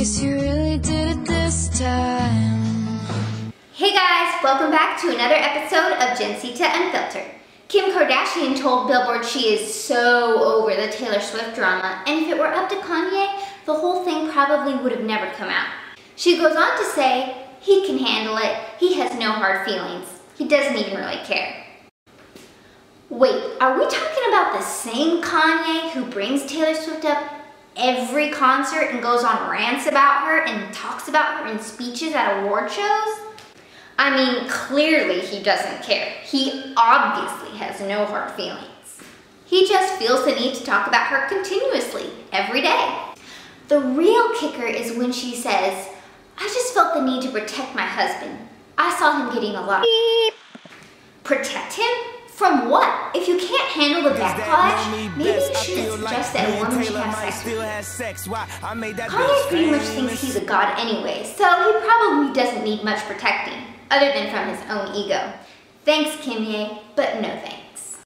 Guess you really did it this time. Hey guys, welcome back to another episode of Jencita Unfiltered. Kim Kardashian told Billboard she is so over the Taylor Swift drama, and if it were up to Kanye, the whole thing probably would have never come out. She goes on to say, he can handle it, he has no hard feelings, he doesn't even really care. Wait, are we talking about the same Kanye who brings Taylor Swift up every concert and goes on rants about her and talks about her in speeches at award shows? I mean, clearly he doesn't care. He obviously has no hard feelings. He just feels the need to talk about her continuously, every day. The real kicker is when she says, I just felt the need to protect my husband. I saw him getting a lot of. Protect him? From what? If you can't handle the backlash, maybe you shouldn't suggest that a woman should have sex with you. Kanye pretty much thinks he's a god anyway, so he probably doesn't need much protecting other than from his own ego. Thanks, Kimye, but no thanks.